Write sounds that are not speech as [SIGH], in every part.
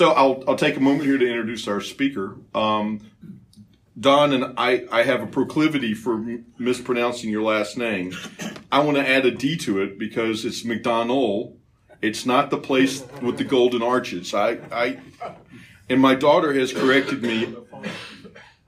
So I'll, I'll take a moment here to introduce our speaker. Um, Don and I, I have a proclivity for m- mispronouncing your last name. I want to add a D to it because it's McDonald. It's not the place with the golden arches. I, I, and my daughter has corrected me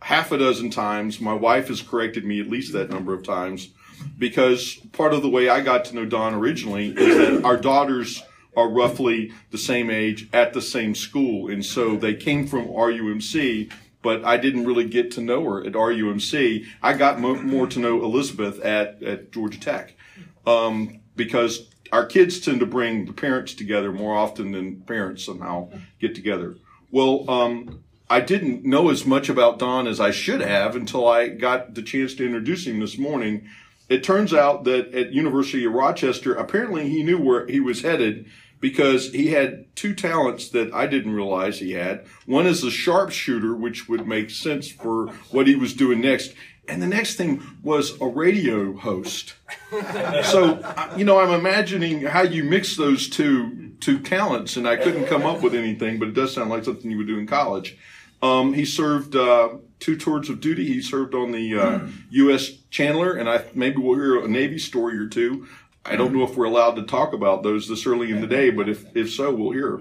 half a dozen times. My wife has corrected me at least that number of times because part of the way I got to know Don originally is that our daughters are roughly the same age at the same school. And so they came from RUMC, but I didn't really get to know her at RUMC. I got mo- more to know Elizabeth at, at Georgia Tech. Um, because our kids tend to bring the parents together more often than parents somehow get together. Well, um, I didn't know as much about Don as I should have until I got the chance to introduce him this morning. It turns out that at University of Rochester, apparently he knew where he was headed because he had two talents that I didn't realize he had. One is a sharpshooter, which would make sense for what he was doing next. And the next thing was a radio host. So, you know, I'm imagining how you mix those two two talents, and I couldn't come up with anything, but it does sound like something you would do in college. Um, he served uh, two tours of duty. He served on the uh, U.S. Chandler, and I maybe we'll hear a Navy story or two. I don't know if we're allowed to talk about those this early in the day, but if if so, we'll hear.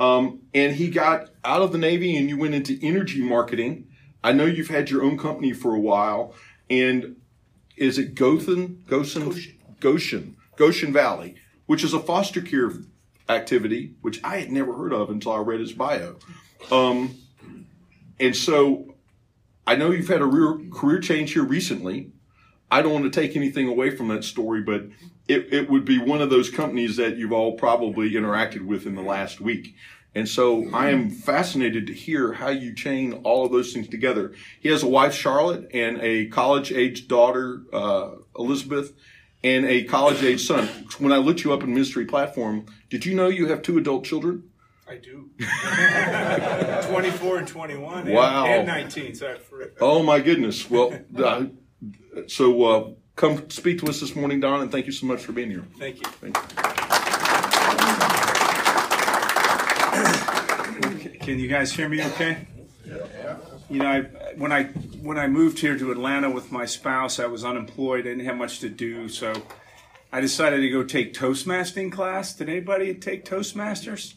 Um, and he got out of the Navy, and you went into energy marketing. I know you've had your own company for a while, and is it Gothen, Goshen, Goshen, Goshen Valley, which is a foster care activity, which I had never heard of until I read his bio. Um, and so I know you've had a real career change here recently. I don't want to take anything away from that story, but it, it would be one of those companies that you've all probably interacted with in the last week. And so I am fascinated to hear how you chain all of those things together. He has a wife, Charlotte, and a college age daughter, uh, Elizabeth, and a college age son. When I looked you up in Ministry Platform, did you know you have two adult children? I do. [LAUGHS] 24 and 21. and- Wow. And 19. So I for- Oh my goodness. Well, [LAUGHS] uh, so uh, come speak to us this morning, Don, and thank you so much for being here. thank you. Thank you. Can you guys hear me okay? Yeah. You know, I, when I when I moved here to Atlanta with my spouse, I was unemployed. I didn't have much to do, so I decided to go take Toastmastering class. Did anybody take Toastmasters?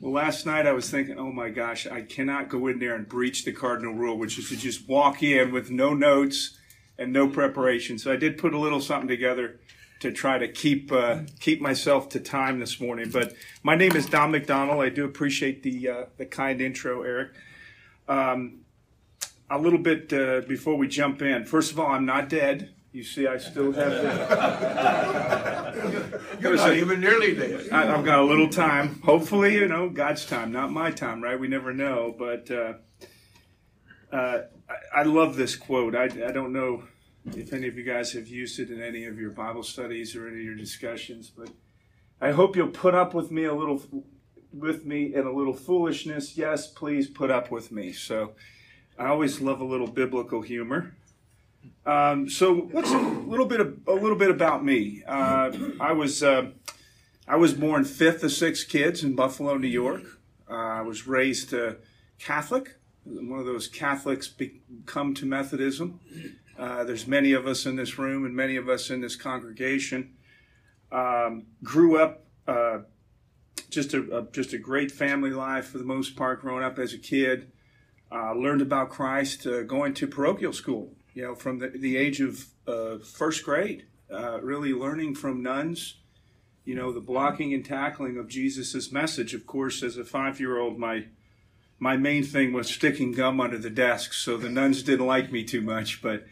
Well, last night I was thinking, oh my gosh, I cannot go in there and breach the cardinal rule, which is to just walk in with no notes and no preparation. So I did put a little something together to try to keep uh, keep myself to time this morning. But my name is Don McDonald. I do appreciate the uh, the kind intro, Eric. Um, a little bit uh, before we jump in. First of all, I'm not dead. You see, I still have. The, [LAUGHS] You're not even nearly there. I, I've got a little time. Hopefully, you know, God's time, not my time, right? We never know. But uh, uh, I, love this quote. I, I don't know if any of you guys have used it in any of your Bible studies or any of your discussions, but I hope you'll put up with me a little, with me in a little foolishness. Yes, please put up with me. So I always love a little biblical humor. Um, so what's a little bit of, a little bit about me? Uh, I was uh, I was born fifth of six kids in Buffalo, New York. Uh, I was raised uh, Catholic. One of those Catholics be- come to Methodism. Uh, there's many of us in this room and many of us in this congregation. Um, grew up uh, just a, a just a great family life for the most part. Growing up as a kid, uh, learned about Christ uh, going to parochial school. You know, from the, the age of uh, first grade, uh, really learning from nuns. You know, the blocking and tackling of Jesus' message. Of course, as a five-year-old, my my main thing was sticking gum under the desk, so the nuns didn't like me too much, but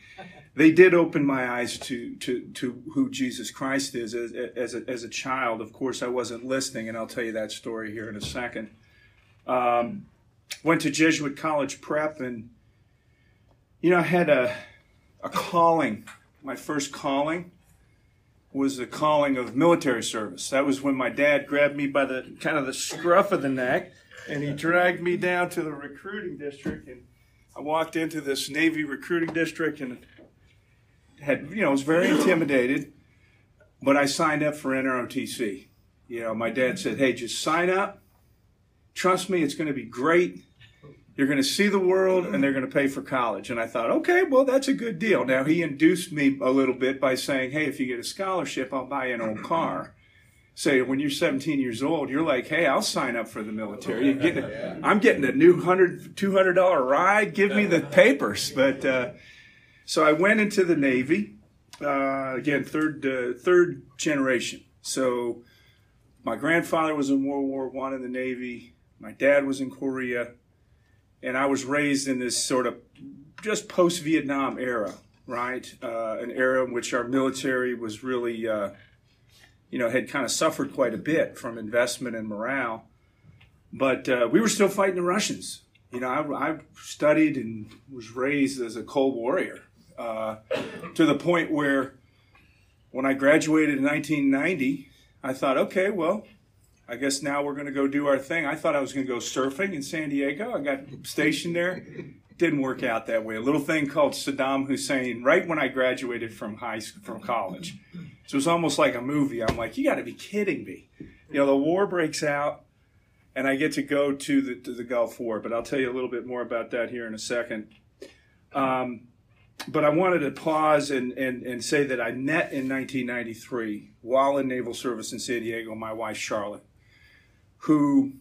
they did open my eyes to to to who Jesus Christ is as as a, as a child. Of course, I wasn't listening, and I'll tell you that story here in a second. Um, went to Jesuit college prep, and you know, I had a a calling. My first calling was the calling of military service. That was when my dad grabbed me by the kind of the scruff of the neck and he dragged me down to the recruiting district and I walked into this Navy recruiting district and had you know was very intimidated, but I signed up for NROTC. You know, my dad said, "Hey, just sign up, Trust me, it's going to be great. You're going to see the world and they're going to pay for college. And I thought, okay, well, that's a good deal. Now, he induced me a little bit by saying, hey, if you get a scholarship, I'll buy an old car. Say, when you're 17 years old, you're like, hey, I'll sign up for the military. [LAUGHS] Getting a, I'm getting a new $100, $200 ride. Give me the [LAUGHS] papers. But uh, so I went into the Navy. Uh, again, third, uh, third generation. So my grandfather was in World War One in the Navy. My dad was in Korea and I was raised in this sort of just post Vietnam era, right? Uh, an era in which our military was really, uh, you know, had kind of suffered quite a bit from investment and morale. But uh, we were still fighting the Russians. You know, I, I, studied and was raised as a Cold Warrior uh, to the point where when I graduated in 1990, I thought, okay, well, I guess now we're going to go do our thing. I thought I was going to go surfing in San Diego. I got stationed there. Didn't work out that way. A little thing called Saddam Hussein right when I graduated from high school, from college. So it was almost like a movie. I'm like, you got to be kidding me. You know, the war breaks out, and I get to go to the to the Gulf War. But I'll tell you a little bit more about that here in a second. Um, but I wanted to pause and, and, and say that I met in 1993 while in naval service in San Diego my wife Charlotte who,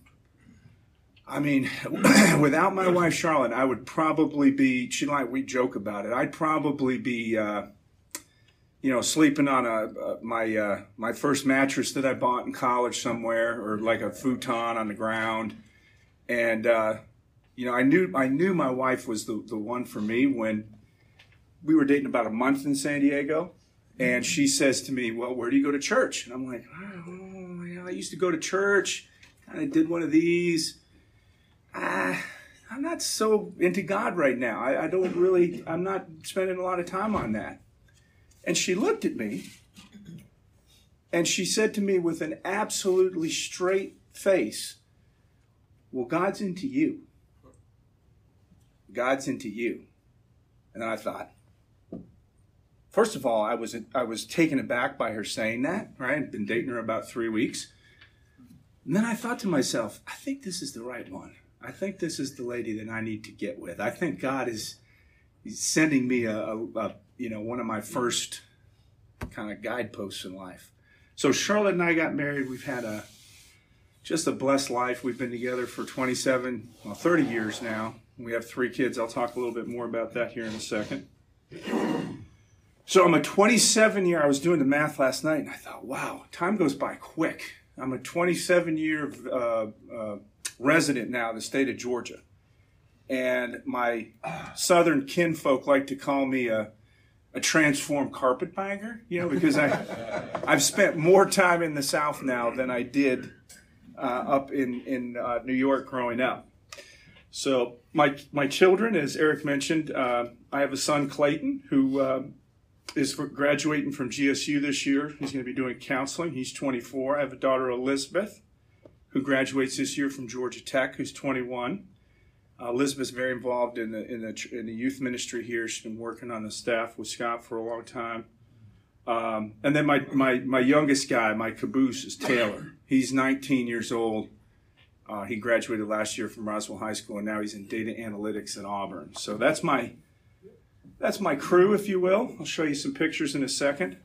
I mean, [CLEARS THROAT] without my wife Charlotte, I would probably be. She like we joke about it. I'd probably be, uh, you know, sleeping on a uh, my uh, my first mattress that I bought in college somewhere, or like a futon on the ground, and uh, you know, I knew I knew my wife was the the one for me when we were dating about a month in San Diego. And she says to me, Well, where do you go to church? And I'm like, Oh, I used to go to church kind of did one of these. Ah, I'm not so into God right now. I, I don't really, I'm not spending a lot of time on that. And she looked at me and she said to me with an absolutely straight face, Well, God's into you. God's into you. And I thought, first of all, I was I was taken aback by her saying that. Right, I'd been dating her about three weeks, and then I thought to myself, I think this is the right one. I think this is the lady that I need to get with. I think God is sending me a, a, a you know one of my first kind of guideposts in life. So Charlotte and I got married. We've had a just a blessed life. We've been together for 27, well, 30 years now. We have three kids. I'll talk a little bit more about that here in a second. So I'm a 27 year. I was doing the math last night, and I thought, wow, time goes by quick. I'm a 27 year uh, uh, resident now in the state of Georgia. And my southern kinfolk like to call me a, a transformed carpetbagger, you know, because I, I've spent more time in the South now than I did uh, up in, in uh, New York growing up. So my, my children, as Eric mentioned, uh, I have a son, Clayton, who um, is graduating from GSU this year. He's going to be doing counseling. He's 24. I have a daughter, Elizabeth, who graduates this year from Georgia Tech, who's 21. Uh, Elizabeth's very involved in the, in the in the youth ministry here. She's been working on the staff with Scott for a long time. Um, and then my, my my youngest guy, my caboose, is Taylor. He's 19 years old. Uh, he graduated last year from Roswell High School, and now he's in data analytics at Auburn. So that's my that's my crew, if you will. I'll show you some pictures in a second.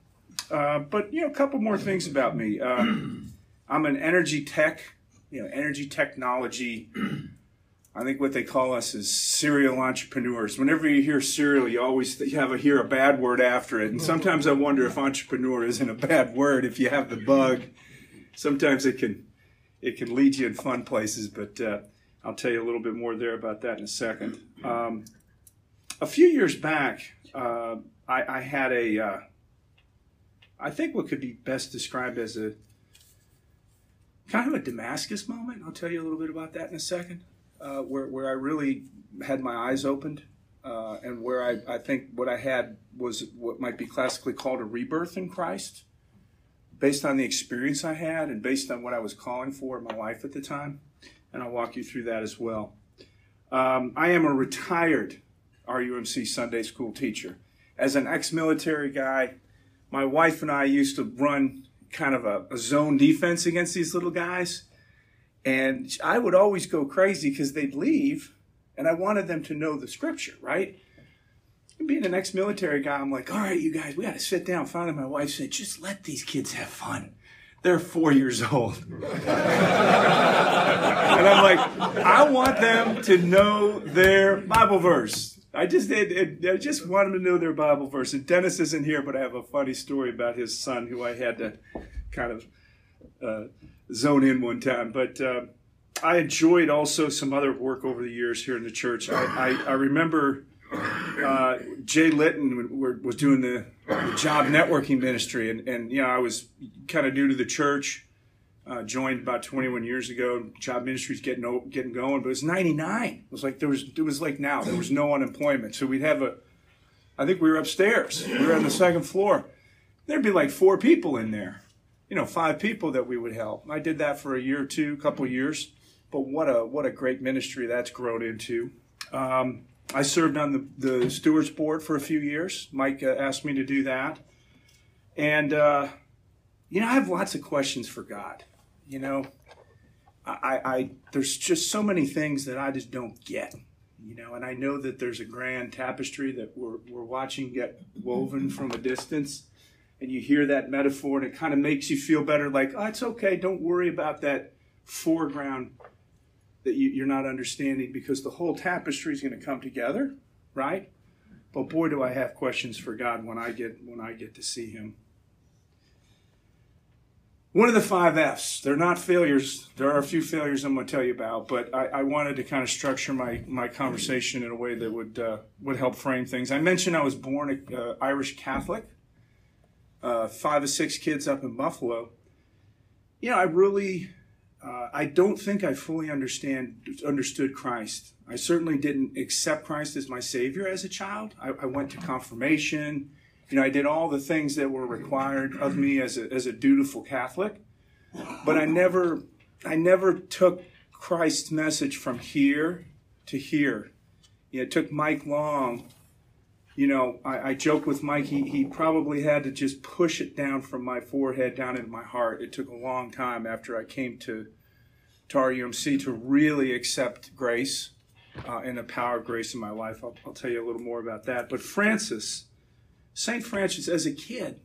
Uh, but you know, a couple more things about me. Uh, [CLEARS THROAT] I'm an energy tech, you know, energy technology. I think what they call us is serial entrepreneurs. Whenever you hear serial, you always have a, hear a bad word after it, and sometimes I wonder if entrepreneur isn't a bad word. If you have the bug, sometimes it can it can lead you in fun places. But uh, I'll tell you a little bit more there about that in a second. Um, a few years back, uh, I, I, had a, uh, I think what could be best described as a kind of a Damascus moment. I'll tell you a little bit about that in a second, uh, where, where I really had my eyes opened. Uh, and where I, I think what I had was what might be classically called a rebirth in Christ, based on the experience I had and based on what I was calling for in my life at the time. And I'll walk you through that as well. Um, I am a retired RUMC Sunday school teacher. As an ex military guy, my wife and I used to run kind of a, a, zone defense against these little guys. And I would always go crazy because they'd leave and I wanted them to know the scripture, right? And being an ex military guy, I'm like, all right, you guys, we got to sit down. Finally, my wife said, just let these kids have fun. They're four years [LAUGHS] old. and I'm like, I want them to know their Bible verse. I just did. I just want them to know their Bible verse. And Dennis isn't here, but I have a funny story about his son, who I had to kind of uh, zone in one time. But uh, I enjoyed also some other work over the years here in the church. I, I, I remember uh, Jay Litton was doing the, the, job networking ministry, and, and you know I was kind of new to the church. Uh, joined about 21 years ago. Job ministry's getting getting going, but it was 99. It was like there was it was like now there was no unemployment, so we'd have a. I think we were upstairs. We were on the second floor. There'd be like four people in there, you know, five people that we would help. I did that for a year or two, a couple years, but what a what a great ministry that's grown into. Um, I served on the, the stewards board for a few years. Mike uh, asked me to do that. And, uh, you know, I have lots of questions for God. You know, I, I, there's just so many things that I just don't get, you know, and I know that there's a grand tapestry that we're, we're watching get woven from a distance. And you hear that metaphor and it kind of makes you feel better like, oh, it's okay. Don't worry about that foreground that you, are not understanding because the whole tapestry is going to come together, right? But boy, do I have questions for God when I get when I get to see Him. One of the five F's. They're not failures. There are a few failures I'm going to tell you about, but I, I wanted to kind of structure my, my conversation in a way that would uh, would help frame things. I mentioned I was born uh, Irish Catholic. Uh, five or six kids up in Buffalo. You know, I really uh, I don't think I fully understand understood Christ. I certainly didn't accept Christ as my Savior as a child. I, I, went to confirmation. You know, I did all the things that were required of me as a, as a dutiful Catholic, but I never I never took Christ's message from here to here. You know, it took Mike Long. You know, I, I joke with Mike. He, he probably had to just push it down from my forehead down into my heart. It took a long time after I came to to RUMC to really accept grace uh, and the power of grace in my life. I'll, I'll tell you a little more about that. But Francis, St. Francis, as a kid,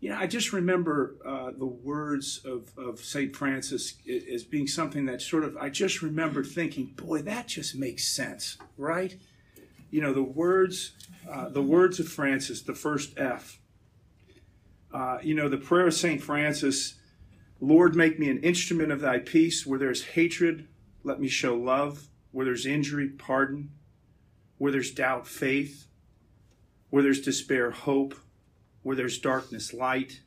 you know, I just remember uh, the words of, of St. Francis as being something that sort of, I just remember thinking, boy, that just makes sense, right? You know, the words, uh, the words of Francis, the first F. Uh, you know, the prayer of St. Francis Lord, make me an instrument of thy peace. Where there's hatred, let me show love. Where there's injury, pardon. Where there's doubt, faith. Where there's despair, hope. Where there's darkness, light.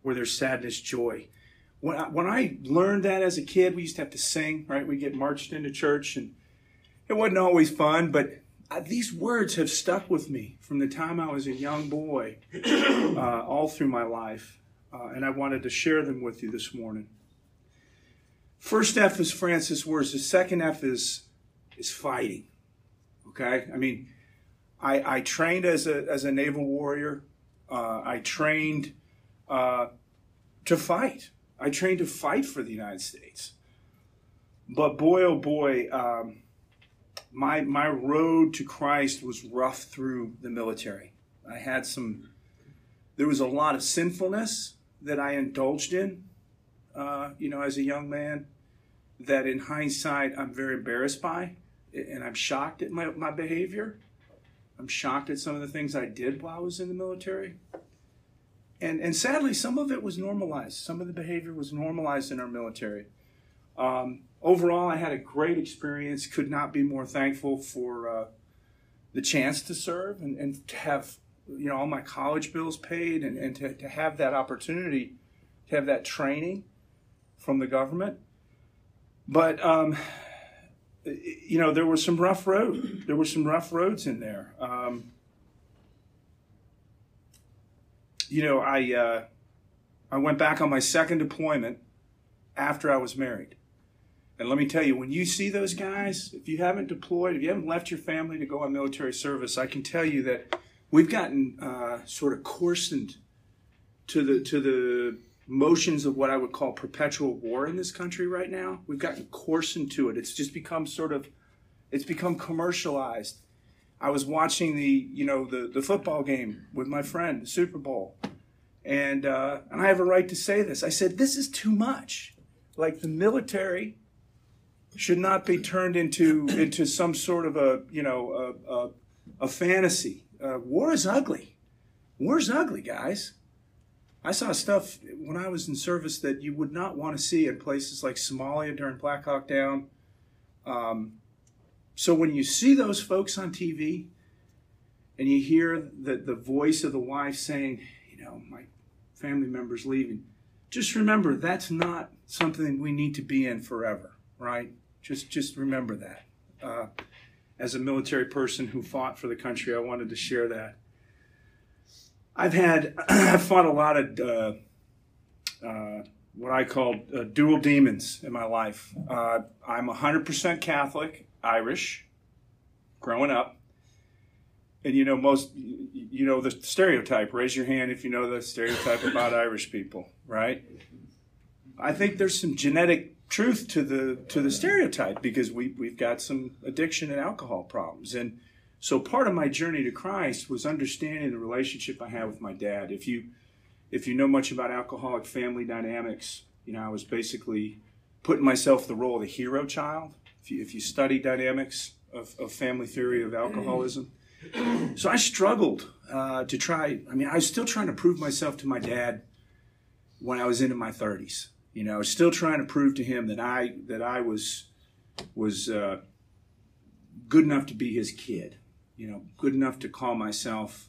Where there's sadness, joy. When I, when I learned that as a kid, we used to have to sing, right? We get marched into church, and it wasn't always fun, but these words have stuck with me from the time I was a young boy [COUGHS] uh, all through my life uh, and I wanted to share them with you this morning. First F is Francis words. The second F is is fighting. Okay, I mean, I, I trained as a as a naval warrior. Uh, I trained uh, to fight. I trained to fight for the United States. But boy, oh boy, um, my my road to Christ was rough through the military. I had some. There was a lot of sinfulness that I indulged in, uh, you know, as a young man, that in hindsight I'm very embarrassed by, and I'm shocked at my, my behavior. I'm shocked at some of the things I did while I was in the military. And, and sadly, some of it was normalized. Some of the behavior was normalized in our military. Um, overall, I had a great experience. Could not be more thankful for uh, the chance to serve and, and to have you know all my college bills paid and, and to, to have that opportunity to have that training from the government. But um, you know there was some rough road there were some rough roads in there. Um, you know i uh, i went back on my second deployment after i was married and let me tell you when you see those guys if you haven't deployed if you haven't left your family to go on military service i can tell you that we've gotten uh, sort of coarsened to the to the motions of what I would call perpetual war in this country right now. We've gotten coarse to it. It's just become sort of, it's become commercialized. I was watching the, you know, the, the football game with my friend, the Super Bowl, and uh, and I have a right to say this. I said this is too much. Like the military should not be turned into into some sort of a you know a, a, a fantasy. Uh, war is ugly. War is ugly, guys. I saw stuff when I was in service that you would not want to see in places like Somalia during Black Hawk Down. Um, so when you see those folks on TV and you hear the, the voice of the wife saying, you know, my family member's leaving, just remember that's not something we need to be in forever, right? Just just remember that. Uh, as a military person who fought for the country, I wanted to share that. I've had [CLEARS THROAT] I've fought a lot of uh, uh, what I call uh, dual demons in my life. Uh, I'm 100% Catholic, Irish, growing up, and you know most you know the stereotype. Raise your hand if you know the stereotype about Irish people, right? I think there's some genetic truth to the to the stereotype because we we've got some addiction and alcohol problems and so part of my journey to Christ was understanding the relationship I had with my dad. If you if you know much about alcoholic family dynamics, you know I was basically putting myself the role of the hero child. If you if you study dynamics of, of family theory of alcoholism, so I struggled uh, to try. I mean, I was still trying to prove myself to my dad when I was into my 30s. You know, still trying to prove to him that I that I was was uh, good enough to be his kid. You know, good enough to call myself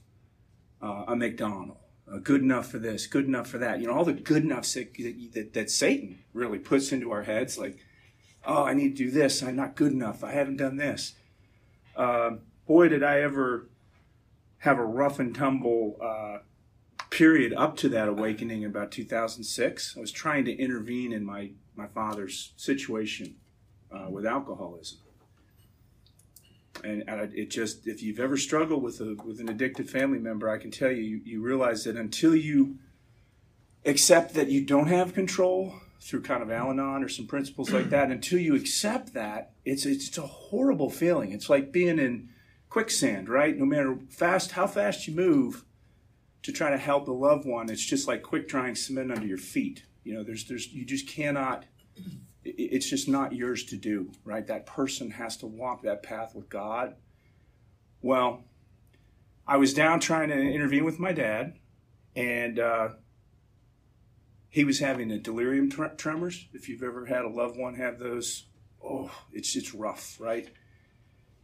uh, a McDonald. Uh, good enough for this, good enough for that. You know, all the good enoughs that, that, that Satan really puts into our heads, like, oh, I need to do this. I'm not good enough. I haven't done this. Uh, boy, did I ever have a rough and tumble uh, period up to that awakening about 2006. I was trying to intervene in my, my father's situation uh, with alcoholism. And, and, it just, if you've ever struggled with a with an addicted family member, I can tell you, you, you realize that until you accept that you don't have control through kind of Al-Anon or some principles like that, until you accept that, it's it's a horrible feeling. It's like being in quicksand, right? No matter fast how fast you move, to try to help a loved one, it's just like quick drying cement under your feet. You know, there's there's you just cannot. It's just not yours to do, right? That person has to walk that path with God. Well, I was down trying to intervene with my dad, and uh, he was having a delirium tremors. If you've ever had a loved one have those, oh, it's it's rough, right?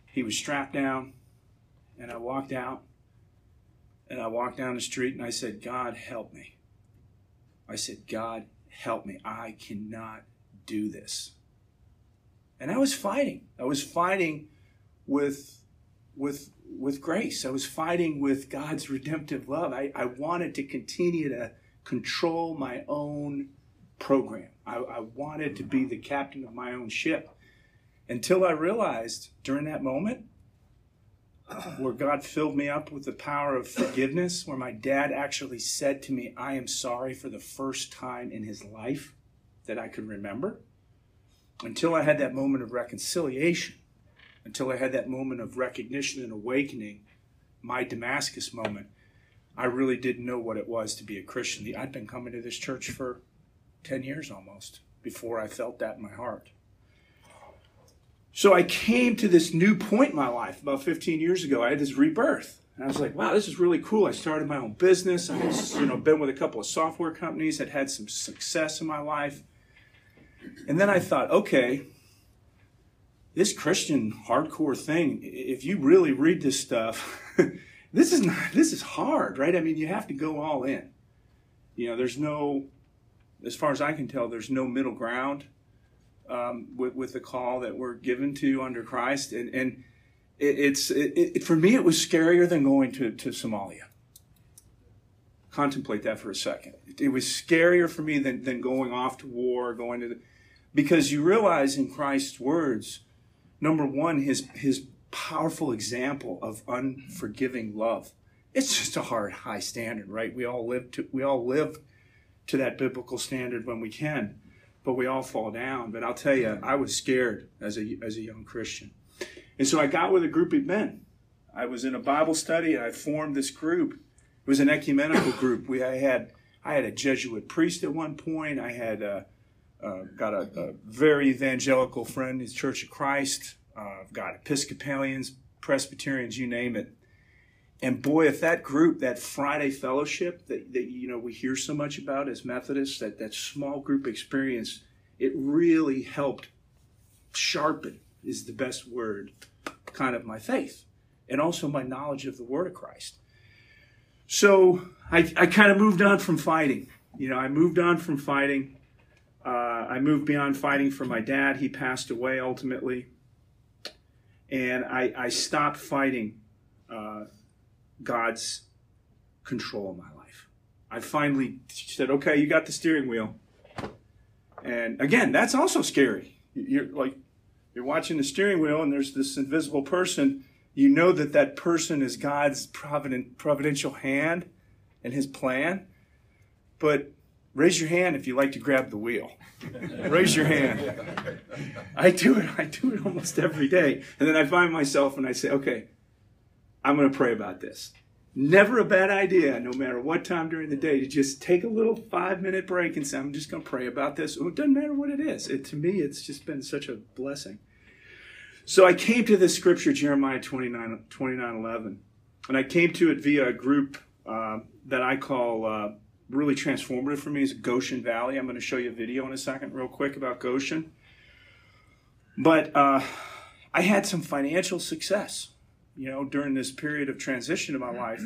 He was strapped down, and I walked out and I walked down the street and I said, God, help me. I said, God, help me. I cannot do this. And I was fighting. I was fighting with, with, with grace. I was fighting with God's redemptive love. I, I wanted to continue to control my own program. I, I wanted to be the captain of my own ship until I realized during that moment where God filled me up with the power of forgiveness, where my dad actually said to me, I am sorry for the first time in his life that I could remember. Until I had that moment of reconciliation, until I had that moment of recognition and awakening, my Damascus moment, I really didn't know what it was to be a Christian. I'd been coming to this church for 10 years almost before I felt that in my heart. So I came to this new point in my life about 15 years ago. I had this rebirth. And I was like, wow, this is really cool. I started my own business. I had, you know, been with a couple of software companies, had had some success in my life. And then I thought, okay, this Christian hardcore thing, if you really read this stuff, [LAUGHS] this is not this is hard, right? I mean, you have to go all in. You know, there's no as far as I can tell, there's no middle ground um, with, with the call that we're given to under Christ. And, and it, it's it, it, for me, it was scarier than going to, to Somalia. Contemplate that for a second. It, was scarier for me than, than going off to war, going to the, because you realize in Christ's words, number one, his his powerful example of unforgiving love. It's just a hard, high standard, right? We all live to we all live to that biblical standard when we can, but we all fall down. But I'll tell you, I was scared as a, as a young Christian. And so I got with a group of men. I was in a Bible study and I formed this group. It was an ecumenical [COUGHS] group. We I had I had a Jesuit priest at one point. I had uh, uh, got a, a, very evangelical friend, his Church of Christ. Uh, I've got Episcopalians, Presbyterians, you name it. And boy, if that group, that Friday fellowship that, that you know we hear so much about as Methodists, that, that small group experience, it really helped sharpen is the best word, kind of my faith, and also my knowledge of the Word of Christ. So I, I kind of moved on from fighting. You know, I moved on from fighting. Uh, I moved beyond fighting for my dad. He passed away ultimately. And I, I stopped fighting uh, God's control in my life. I finally said, okay, you got the steering wheel. And again, that's also scary. You're like, you're watching the steering wheel and there's this invisible person. You know that that person is God's provident, providential hand and his plan. But raise your hand if you like to grab the wheel. [LAUGHS] raise your hand. I do it. I do it almost every day. And then I find myself and I say, okay, I'm going to pray about this. Never a bad idea, no matter what time during the day, to just take a little five minute break and say, I'm just going to pray about this. It doesn't matter what it is. It, to me, it's just been such a blessing. So I came to this scripture, Jeremiah 29, 29 11, and I came to it via a group uh, that I call uh, really transformative for me is Goshen Valley. I'm going to show you a video in a second, real quick, about Goshen. But uh, I had some financial success you know, during this period of transition in my life.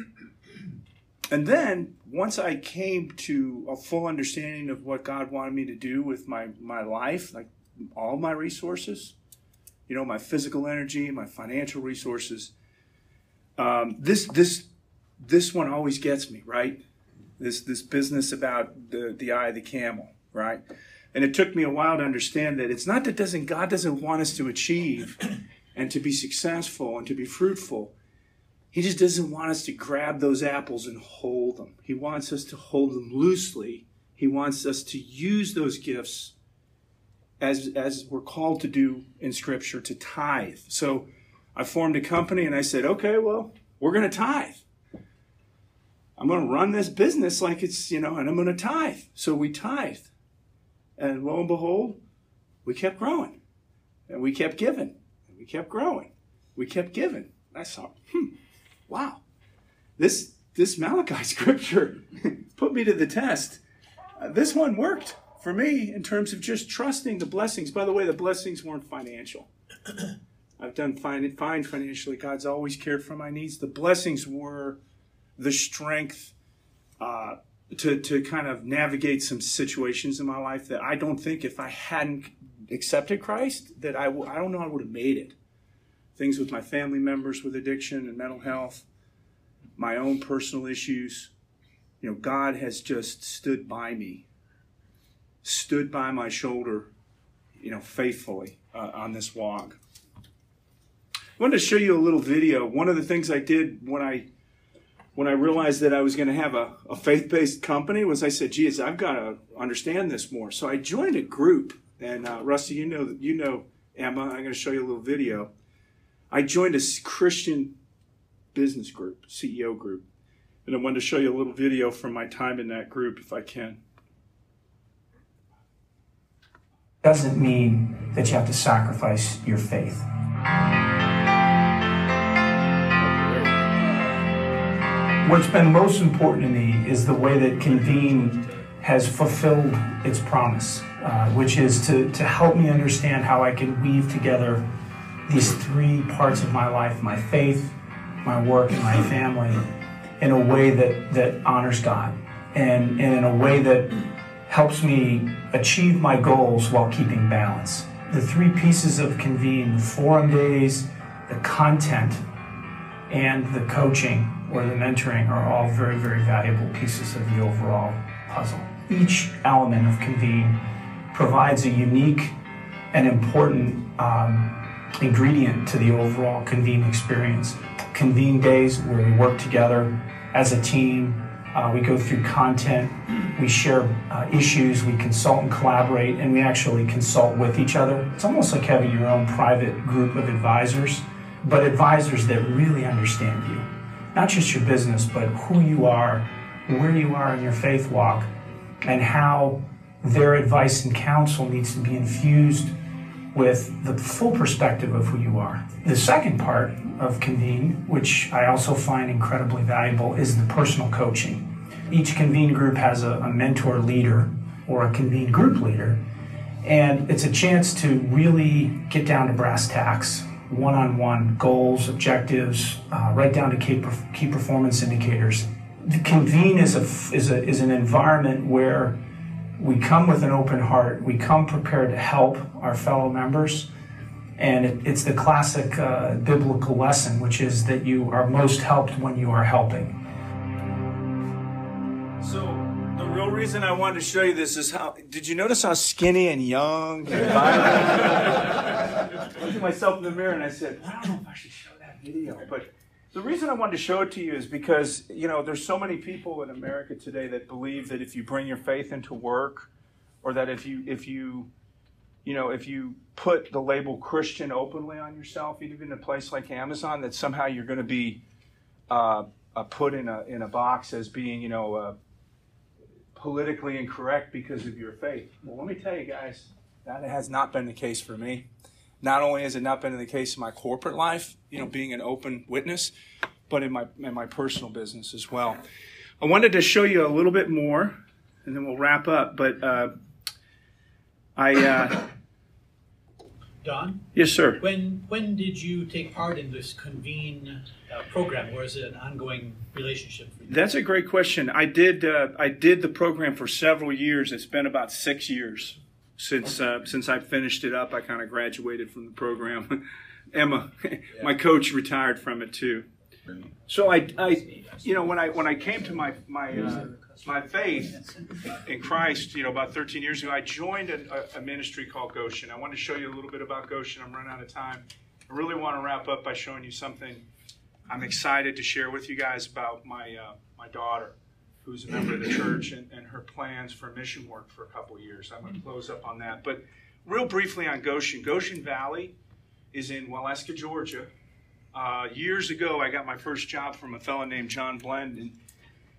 And then once I came to a full understanding of what God wanted me to do with my, my life, like all my resources, you know, my physical energy, my financial resources, um, this this this one always gets me, right? This this business about the the eye of the camel, right? And it took me a while to understand that it's not that doesn't God doesn't want us to achieve and to be successful and to be fruitful. He just doesn't want us to grab those apples and hold them. He wants us to hold them loosely. He wants us to use those gifts as, as we're called to do in Scripture to tithe. So I formed a company and I said, okay, well, we're going to tithe. I'm going to run this business like it's, you know, and I'm going to tithe. So we tithe. And lo and behold, we kept growing and we kept giving. We kept growing. We kept giving. I thought, hmm, wow, this this Malachi [LAUGHS] scripture [LAUGHS] put me to the test. Uh, this one worked for me in terms of just trusting the blessings. By the way, the blessings weren't financial. [CLEARS THROAT] I've done fine, fine financially. God's always cared for my needs. The blessings were the strength uh, to, to kind of navigate some situations in my life that I don't think if I hadn't accepted Christ, that I w- I don't know I would have made it. Things with my family members with addiction and mental health, my own personal issues. You know, God has just stood by me, stood by my shoulder, you know, faithfully uh, on this walk. I wanted to show you a little video. One of the things I did when I when I realized that I was going to have a, a faith-based company was I said, geez, I've got to understand this more. So I joined a group and uh, Rusty, you know you know Emma. I'm going to show you a little video. I joined a Christian business group, CEO group, and I wanted to show you a little video from my time in that group, if I can. Doesn't mean that you have to sacrifice your faith. What's been most important to me is the way that Convene has fulfilled its promise, uh, which is to, to help me understand how I can weave together these three parts of my life my faith, my work, and my [LAUGHS] family in a way that, that honors God and, and in a way that helps me achieve my goals while keeping balance. The three pieces of Convene the forum days, the content, and the coaching or the mentoring are all very, very valuable pieces of the overall puzzle. Each element of Convene provides a unique and important um, ingredient to the overall Convene experience. Convene days where we work together as a team, uh, we go through content We share uh, issues, we consult and collaborate, and we actually consult with each other. It's almost like having your own private group of advisors, but advisors that really understand you. Not just your business, but who you are, where you are in your faith walk, and how their advice and counsel needs to be infused with the full perspective of who you are. The second part of Convene, which I also find incredibly valuable, is the personal coaching. Each Convene group has a, a mentor leader or a Convene group leader, and it's a chance to really get down to brass tacks, one on one goals, objectives, uh, right down to key, key performance indicators. The Convene is, a, is, a, is an environment where we come with an open heart. We come prepared to help our fellow members. And it, it's the classic uh, biblical lesson, which is that you are most helped when you are helping. So, the real reason I wanted to show you this is how did you notice how skinny and young and? [LAUGHS] I looked at myself in the mirror and I said, I don't know if I should show that video. But the reason I wanted to show it to you is because, you know, there's so many people in America today that believe that if you bring your faith into work or that if you if you you know, if you put the label Christian openly on yourself, even in a place like Amazon, that somehow you're going to be uh, put in a in a box as being, you know, uh, politically incorrect because of your faith. Well, let me tell you guys, that has not been the case for me. Not only has it not been in the case in my corporate life, you know, being an open witness, but in my in my personal business as well. I wanted to show you a little bit more, and then we'll wrap up. But uh, I, uh, [COUGHS] Don. Yes, sir. When when did you take part in this convene uh, program, or is it an ongoing relationship for you? That's a great question. I did uh, I did the program for several years. It's been about six years since uh, since I finished it up. I kind of graduated from the program. [LAUGHS] Emma, my coach, retired from it too. So I, I, you know, when I when I came to my my uh, my faith in Christ, you know, about 13 years ago, I joined a, a, ministry called Goshen. I want to show you a little bit about Goshen. I'm running out of time. I really want to wrap up by showing you something I'm excited to share with you guys about my uh, my daughter who's a member of the church, and, and her plans for mission work for a couple of years. I'm going to close up on that. But real briefly on Goshen. Goshen Valley is in Waleska, Georgia. Uh, years ago, I got my first job from a fellow named John Blend, and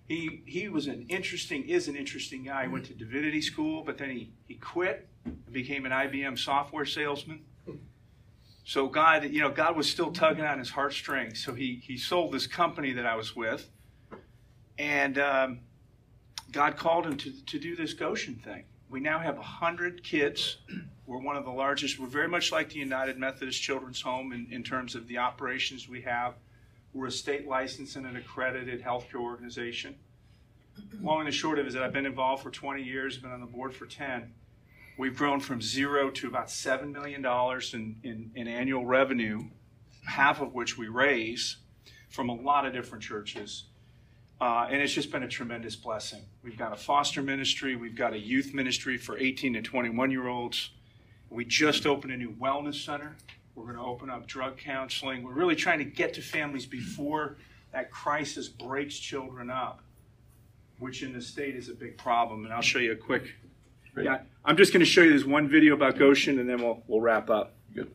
he he was an interesting is an interesting guy. He went to divinity school, but then he he quit and became an IBM software salesman. So God, you know, God was still tugging on his heartstrings. So he he sold this company that I was with, and um, God called him to, to do this Goshen thing. We now have 100 kids. We're one of the largest. We're very much like the United Methodist Children's Home in, in terms of the operations we have. We're a state licensed and an accredited healthcare organization. Long and the short of it is that I've been involved for 20 years, been on the board for 10. We've grown from zero to about $7 million in, in, in annual revenue, half of which we raise from a lot of different churches. Uh, and it's just been a tremendous blessing. We've got a foster ministry, we've got a youth ministry for 18 to 21 year olds. We just opened a new wellness center. We're going to open up drug counseling. We're really trying to get to families before that crisis breaks children up, which in the state is a big problem. And I'll show you a quick. Yeah, I'm just going to show you this one video about Goshen, and then we'll we'll wrap up. Good.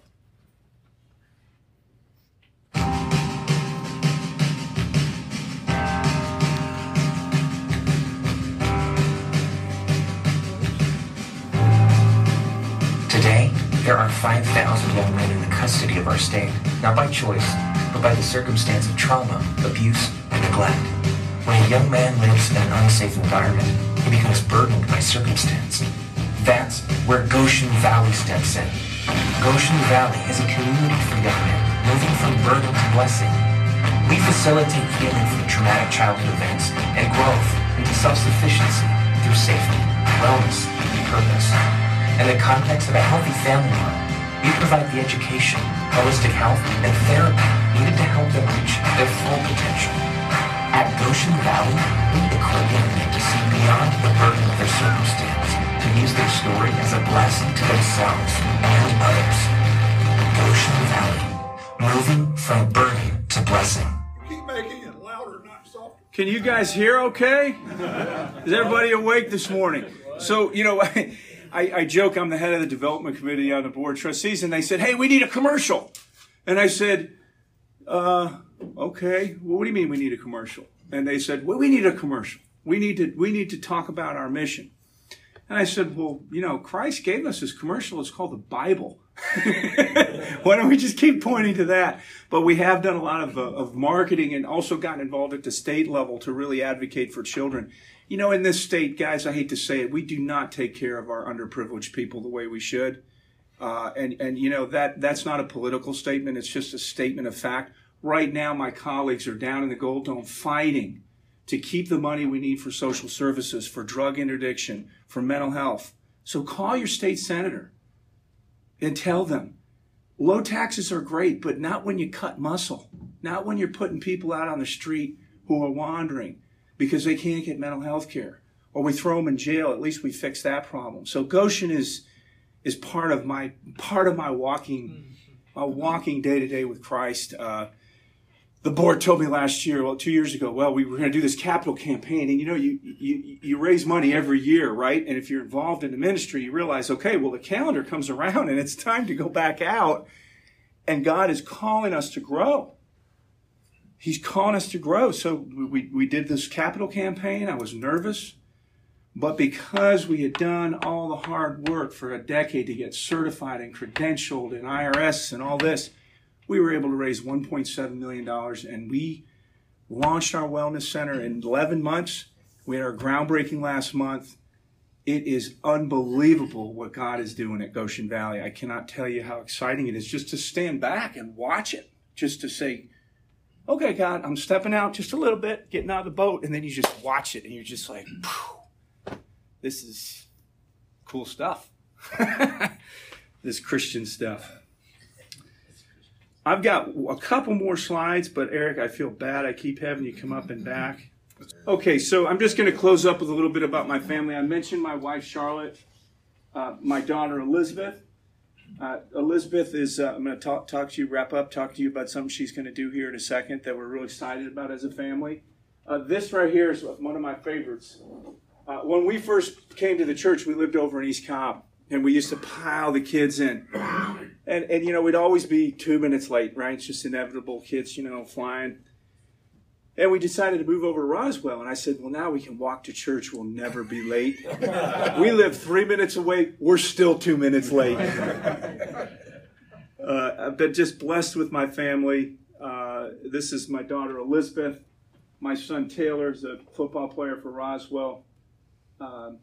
5,000 young men in the custody of our state, not by choice, but by the circumstance of trauma, abuse, and neglect. When a young man lives in an unsafe environment, he becomes burdened by circumstance. That's where Goshen Valley steps in. Goshen Valley is a community for young men, moving from burden to blessing. We facilitate healing from traumatic childhood events and growth into self-sufficiency through safety, wellness, and purpose. In the context of a healthy family life, we provide the education, holistic health, and therapy needed to help them reach their full potential. At Goshen Valley, we equip young men to see beyond the burden of their circumstance, to use their story as a blessing to themselves and others. Goshen Valley, moving from burden to blessing. Keep making it louder, not soft. Can you guys hear okay? Is everybody awake this morning? So, you know, [LAUGHS] I, I, joke I'm the head of the development committee on the board of trustees, and they said, hey, we need a commercial. And I said, uh, okay, well, what do you mean we need a commercial? And they said, well, we need a commercial. We need to, we need to talk about our mission. And I said, well, you know, Christ gave us this commercial. It's called the Bible. [LAUGHS] Why don't we just keep pointing to that? But we have done a lot of, uh, of marketing and also gotten involved at the state level to really advocate for children. You know, in this state, guys, I hate to say it, we do not take care of our underprivileged people the way we should. Uh, and, and, you know, that, that's not a political statement. It's just a statement of fact. Right now, my colleagues are down in the Gold Dome fighting to keep the money we need for social services, for drug interdiction, for mental health. So call your state senator and tell them low taxes are great, but not when you cut muscle, not when you're putting people out on the street who are wandering because they can't get mental health care or we throw them in jail. At least we fix that problem. So Goshen is is part of my part of my walking my walking day to day with Christ. Uh, the board told me last year, well, two years ago, well, we were going to do this capital campaign, and you know, you, you you raise money every year, right? And if you're involved in the ministry, you realize, okay, well, the calendar comes around, and it's time to go back out, and God is calling us to grow. He's calling us to grow. So we we did this capital campaign. I was nervous, but because we had done all the hard work for a decade to get certified and credentialed and IRS and all this we were able to raise $1.7 million and we launched our wellness center in 11 months. We had our groundbreaking last month. It is unbelievable what God is doing at Goshen Valley. I cannot tell you how exciting it is just to stand back and watch it, just to say, okay, God, I'm stepping out just a little bit, getting out of the boat, and then you just watch it and you're just like, this is cool stuff. [LAUGHS] this Christian stuff. I've got a couple more slides, but Eric, I feel bad. I keep having you come up and back. Okay, so I'm just going to close up with a little bit about my family. I mentioned my wife Charlotte, uh, my daughter Elizabeth. Uh, Elizabeth is, uh, I'm going to talk, talk to you, wrap up, talk to you about something she's going to do here in a second that we're really excited about as a family. Uh, this right here is one of my favorites. Uh, when we first came to the church, we lived over in East Cobb and we used to pile the kids in. And, and you know, we'd always be two minutes late, right? It's just inevitable, kids, you know, flying. And we decided to move over to Roswell. And I said, well, now we can walk to church. We'll never be late. [LAUGHS] we live three minutes away. We're still two minutes late. [LAUGHS] uh, I've been just blessed with my family. Uh, this is my daughter, Elizabeth. My son, Taylor, is a football player for Roswell. Um,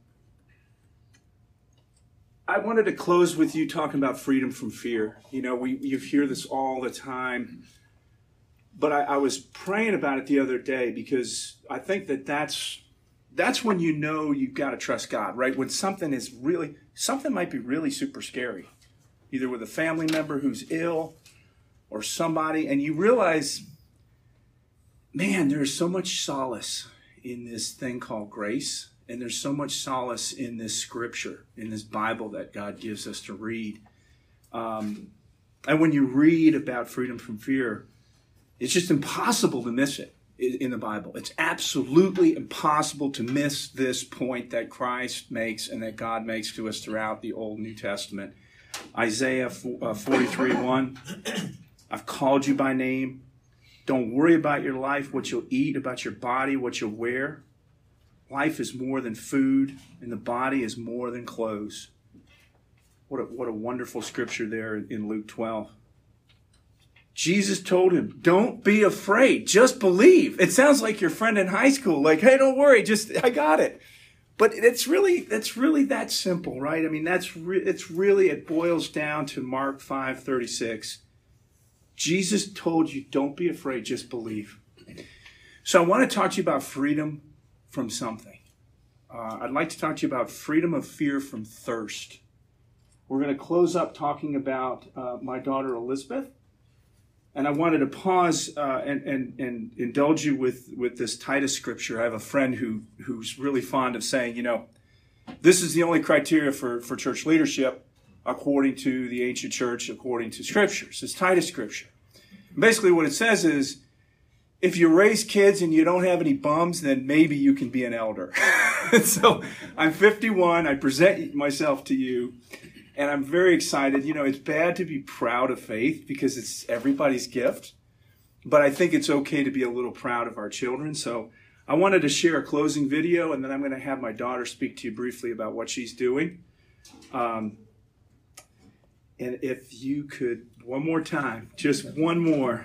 I wanted to close with you talking about freedom from fear. You know, we you hear this all the time, but I, I was praying about it the other day because I think that that's that's when you know you've got to trust God, right? When something is really something might be really super scary, either with a family member who's ill or somebody, and you realize, man, there's so much solace in this thing called grace and there's so much solace in this scripture, in this Bible that God gives us to read. Um, and when you read about freedom from fear, it's just impossible to miss it in the Bible. It's absolutely impossible to miss this point that Christ makes and that God makes to us throughout the Old New Testament. Isaiah uh, 43 1. I've called you by name. Don't worry about your life, what you'll eat, about your body, what you'll wear. Life is more than food, and the body is more than clothes. What a, what a wonderful scripture there in Luke 12. Jesus told him, Don't be afraid, just believe. It sounds like your friend in high school, like, hey, don't worry, just I got it. But it's really it's really that simple, right? I mean, that's re- it's really it boils down to Mark 5:36. Jesus told you, don't be afraid, just believe. So I want to talk to you about freedom from something. Uh, I'd like to talk to you about freedom of fear from thirst. We're going to close up talking about uh, my daughter Elizabeth. And I wanted to pause uh, and, and, and indulge you with, with this Titus scripture. I have a friend who, who's really fond of saying, you know, this is the only criteria for, for church leadership according to the ancient church, according to scriptures. It's Titus scripture. basically, what it says is if you raise kids and you don't have any bums, then maybe you can be an elder. [LAUGHS] so I'm 51. I present myself to you, and I'm very excited. You know, it's bad to be proud of faith because it's everybody's gift, but I think it's okay to be a little proud of our children. So I wanted to share a closing video, and then I'm going to have my daughter speak to you briefly about what she's doing. Um, and if you could, one more time, just one more.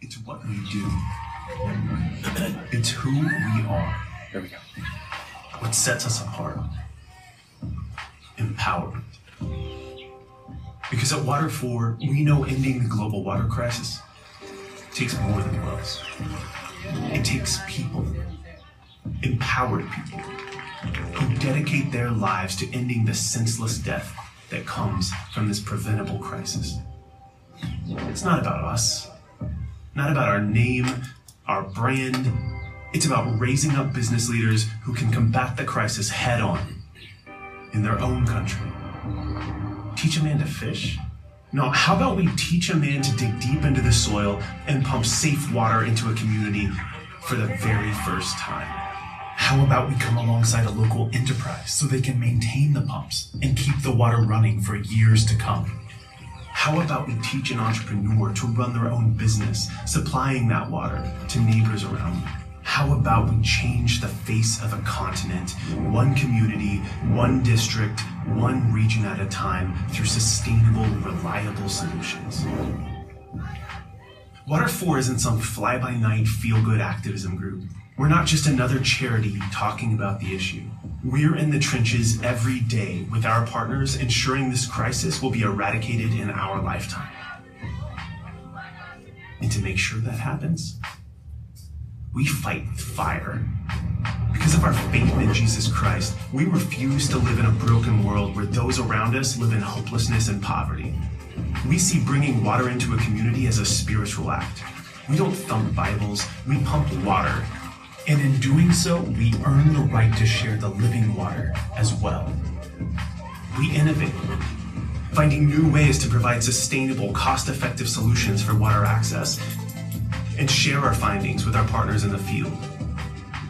It's what we do. It's who we are. There we go. What sets us apart. Empowerment. Because at Water 4, we know ending the global water crisis takes more than wells. It takes people, empowered people, who dedicate their lives to ending the senseless death that comes from this preventable crisis. It's not about us, not about our name, our brand. It's about raising up business leaders who can combat the crisis head on in their own country. Teach a man to fish? No, how about we teach a man to dig deep into the soil and pump safe water into a community for the very first time? How about we come alongside a local enterprise so they can maintain the pumps and keep the water running for years to come? How about we teach an entrepreneur to run their own business, supplying that water to neighbors around them? How about we change the face of a continent, one community, one district, one region at a time, through sustainable, reliable solutions? Water 4 isn't some fly by night, feel good activism group. We're not just another charity talking about the issue. We're in the trenches every day with our partners, ensuring this crisis will be eradicated in our lifetime. And to make sure that happens, we fight with fire. Because of our faith in Jesus Christ, we refuse to live in a broken world where those around us live in hopelessness and poverty. We see bringing water into a community as a spiritual act. We don't thump Bibles, we pump water. And in doing so, we earn the right to share the living water as well. We innovate, finding new ways to provide sustainable, cost effective solutions for water access, and share our findings with our partners in the field.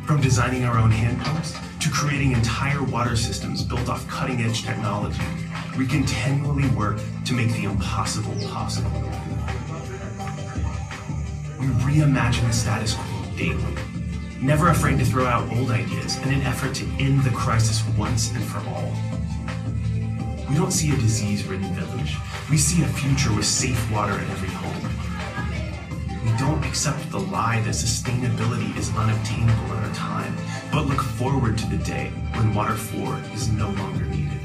From designing our own hand pumps to creating entire water systems built off cutting edge technology, we continually work to make the impossible possible. We reimagine the status quo daily, never afraid to throw out old ideas in an effort to end the crisis once and for all. We don't see a disease ridden village, we see a future with safe water at every home. We don't accept the lie that sustainability is unobtainable in our time, but look forward to the day when Water 4 is no longer needed.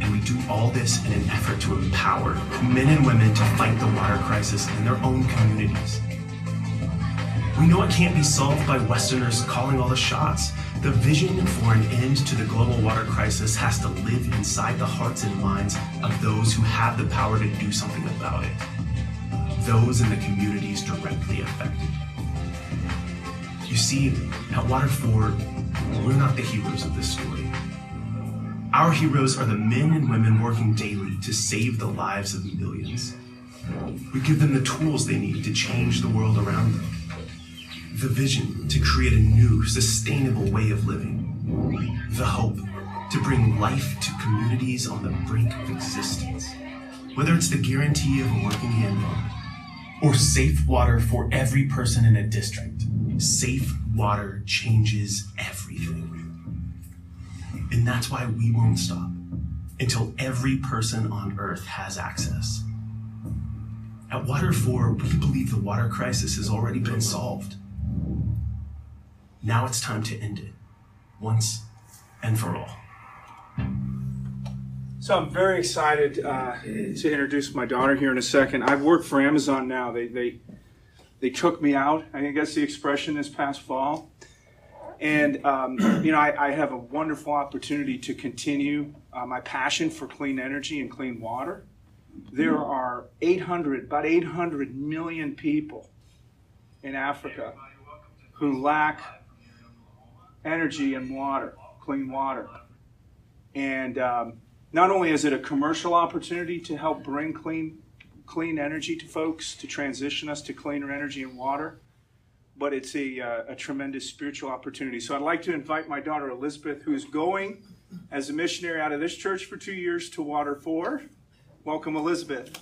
And we do all this in an effort to empower men and women to fight the water crisis in their own communities. We know it can't be solved by Westerners calling all the shots. The vision for an end to the global water crisis has to live inside the hearts and minds of those who have the power to do something about it. Those in the communities directly affected. You see, at Water 4, we're not the heroes of this story. Our heroes are the men and women working daily to save the lives of millions. We give them the tools they need to change the world around them. The vision to create a new, sustainable way of living. The hope to bring life to communities on the brink of existence. Whether it's the guarantee of a working hand or safe water for every person in a district, safe water changes everything. And that's why we won't stop until every person on Earth has access. At Water 4, we believe the water crisis has already been solved. Now it's time to end it, once and for all. So I'm very excited uh, to introduce my daughter here in a second. I've worked for Amazon now. They they they took me out. I guess the expression this past fall, and um, [CLEARS THROAT] you know I, I, have a wonderful opportunity to continue uh, my passion for clean energy and clean water. There are 800 about 800 million people in Africa who lack energy and water, clean water, and um, not only is it a commercial opportunity to help bring clean clean energy to folks to transition us to cleaner energy and water. But it's a, uh, a tremendous spiritual opportunity. So I'd like to invite my daughter Elizabeth, who's going as a missionary out of this church for two years to Water 4. Welcome, Elizabeth.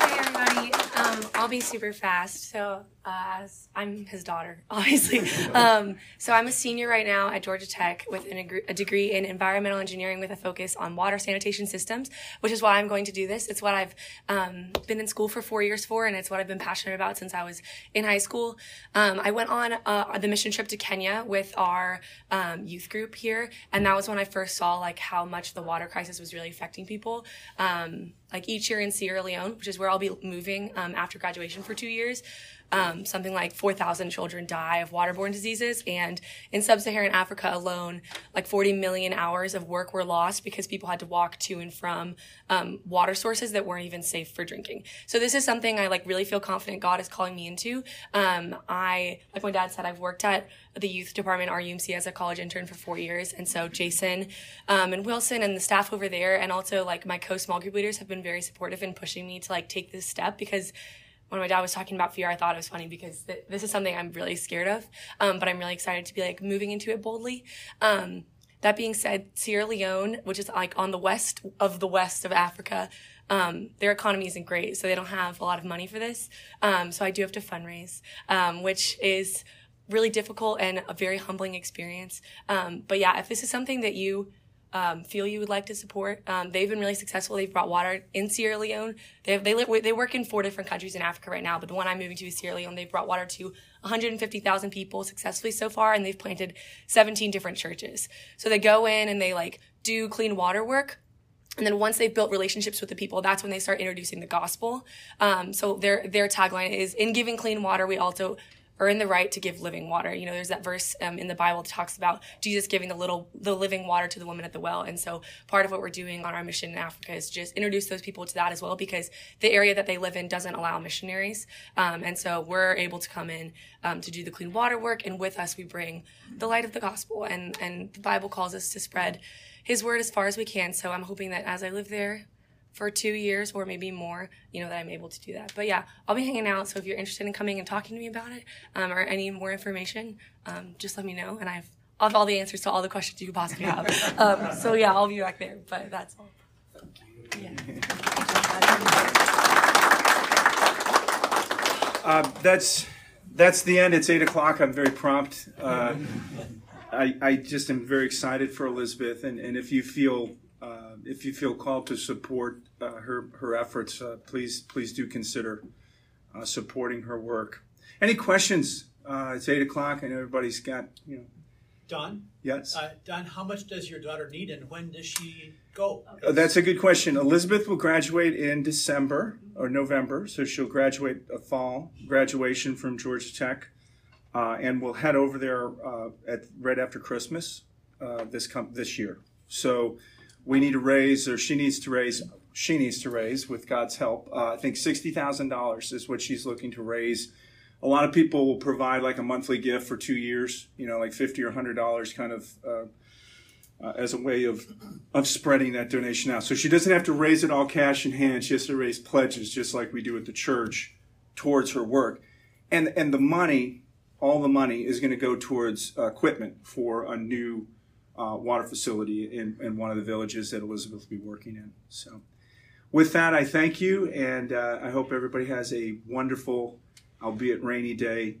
Hey everybody, um, I'll be super fast. So, as I'm his daughter, [LAUGHS] obviously. Um, so I'm a senior right now at Georgia Tech with an, a degree in environmental engineering with a focus on water sanitation systems, which is why I'm going to do this. It's what I've um, been in school for four years for, and it's what I've been passionate about since I was in high school. Um, I went on uh, the mission trip to Kenya with our um, youth group here, and that was when I first saw like how much the water crisis was really affecting people. Um, like each year in Sierra Leone, which is where I'll be moving um, after graduation for two years. Um, something like 4,000 children die of waterborne diseases. And in sub Saharan Africa alone, like 40 million hours of work were lost because people had to walk to and from um, water sources that weren't even safe for drinking. So this is something I like really feel confident God is calling me into. Um, I, like my dad said, I've worked at the youth department, RUMC, as a college intern for four years. And so Jason um, and Wilson and the staff over there, and also like my co small group leaders have been very supportive in pushing me to like take this step because when my dad was talking about fear, I thought it was funny because th- this is something I'm really scared of, um, but I'm really excited to be like moving into it boldly. Um, that being said, Sierra Leone, which is like on the west of the west of Africa, um, their economy isn't great, so they don't have a lot of money for this. Um, so I do have to fundraise, um, which is really difficult and a very humbling experience. Um, but yeah, if this is something that you um, feel you would like to support. Um, they've been really successful. They've brought water in Sierra Leone. They have, they live, they work in four different countries in Africa right now, but the one I'm moving to is Sierra Leone. They've brought water to 150,000 people successfully so far, and they've planted 17 different churches. So they go in and they like do clean water work. And then once they've built relationships with the people, that's when they start introducing the gospel. Um, so their their tagline is, "In giving clean water, we also earn the right to give living water. You know, there's that verse um, in the Bible that talks about Jesus giving the little, the living water to the woman at the well. And so part of what we're doing on our mission in Africa is just introduce those people to that as well, because the area that they live in doesn't allow missionaries. Um, and so we're able to come in um, to do the clean water work. And with us, we bring the light of the gospel. And, and the Bible calls us to spread his word as far as we can. So I'm hoping that as I live there, for two years or maybe more, you know, that I'm able to do that. But yeah, I'll be hanging out. So if you're interested in coming and talking to me about it um, or any more information, um, just let me know. And I've, I'll have all the answers to all the questions you could possibly have. [LAUGHS] um, so yeah, I'll be back there. But that's all. Yeah. Uh, that's that's the end. It's eight o'clock. I'm very prompt. Uh, I, I just am very excited for Elizabeth, and, and if you feel if you feel called to support uh, her her efforts, uh, please please do consider uh, supporting her work. Any questions? Uh, it's eight o'clock, and everybody's got you know. Don, Yes. uh, Don, how much does your daughter need, and when does she go? Uh, That's a good question. Elizabeth will graduate in December or November, so she'll graduate a fall graduation from Georgia Tech, uh, and we'll head over there uh, at right after Christmas uh, this com- this year. So we need to raise, or she needs to raise, she needs to raise with God's help. Uh, I think sixty thousand dollars is what she's looking to raise. A lot of people will provide like a monthly gift for two years, you know, like fifty or hundred dollars, kind of. Uh, uh, as a way of of spreading that donation out. So she doesn't have to raise it all cash in hand. She has to raise pledges, just like we do at the church, towards her work. And and the money, all the money, is going to go towards equipment for a new uh, water facility in, in one of the villages that Elizabeth will be working in. So, with that, I thank you, and uh, I hope everybody has a wonderful, albeit rainy day.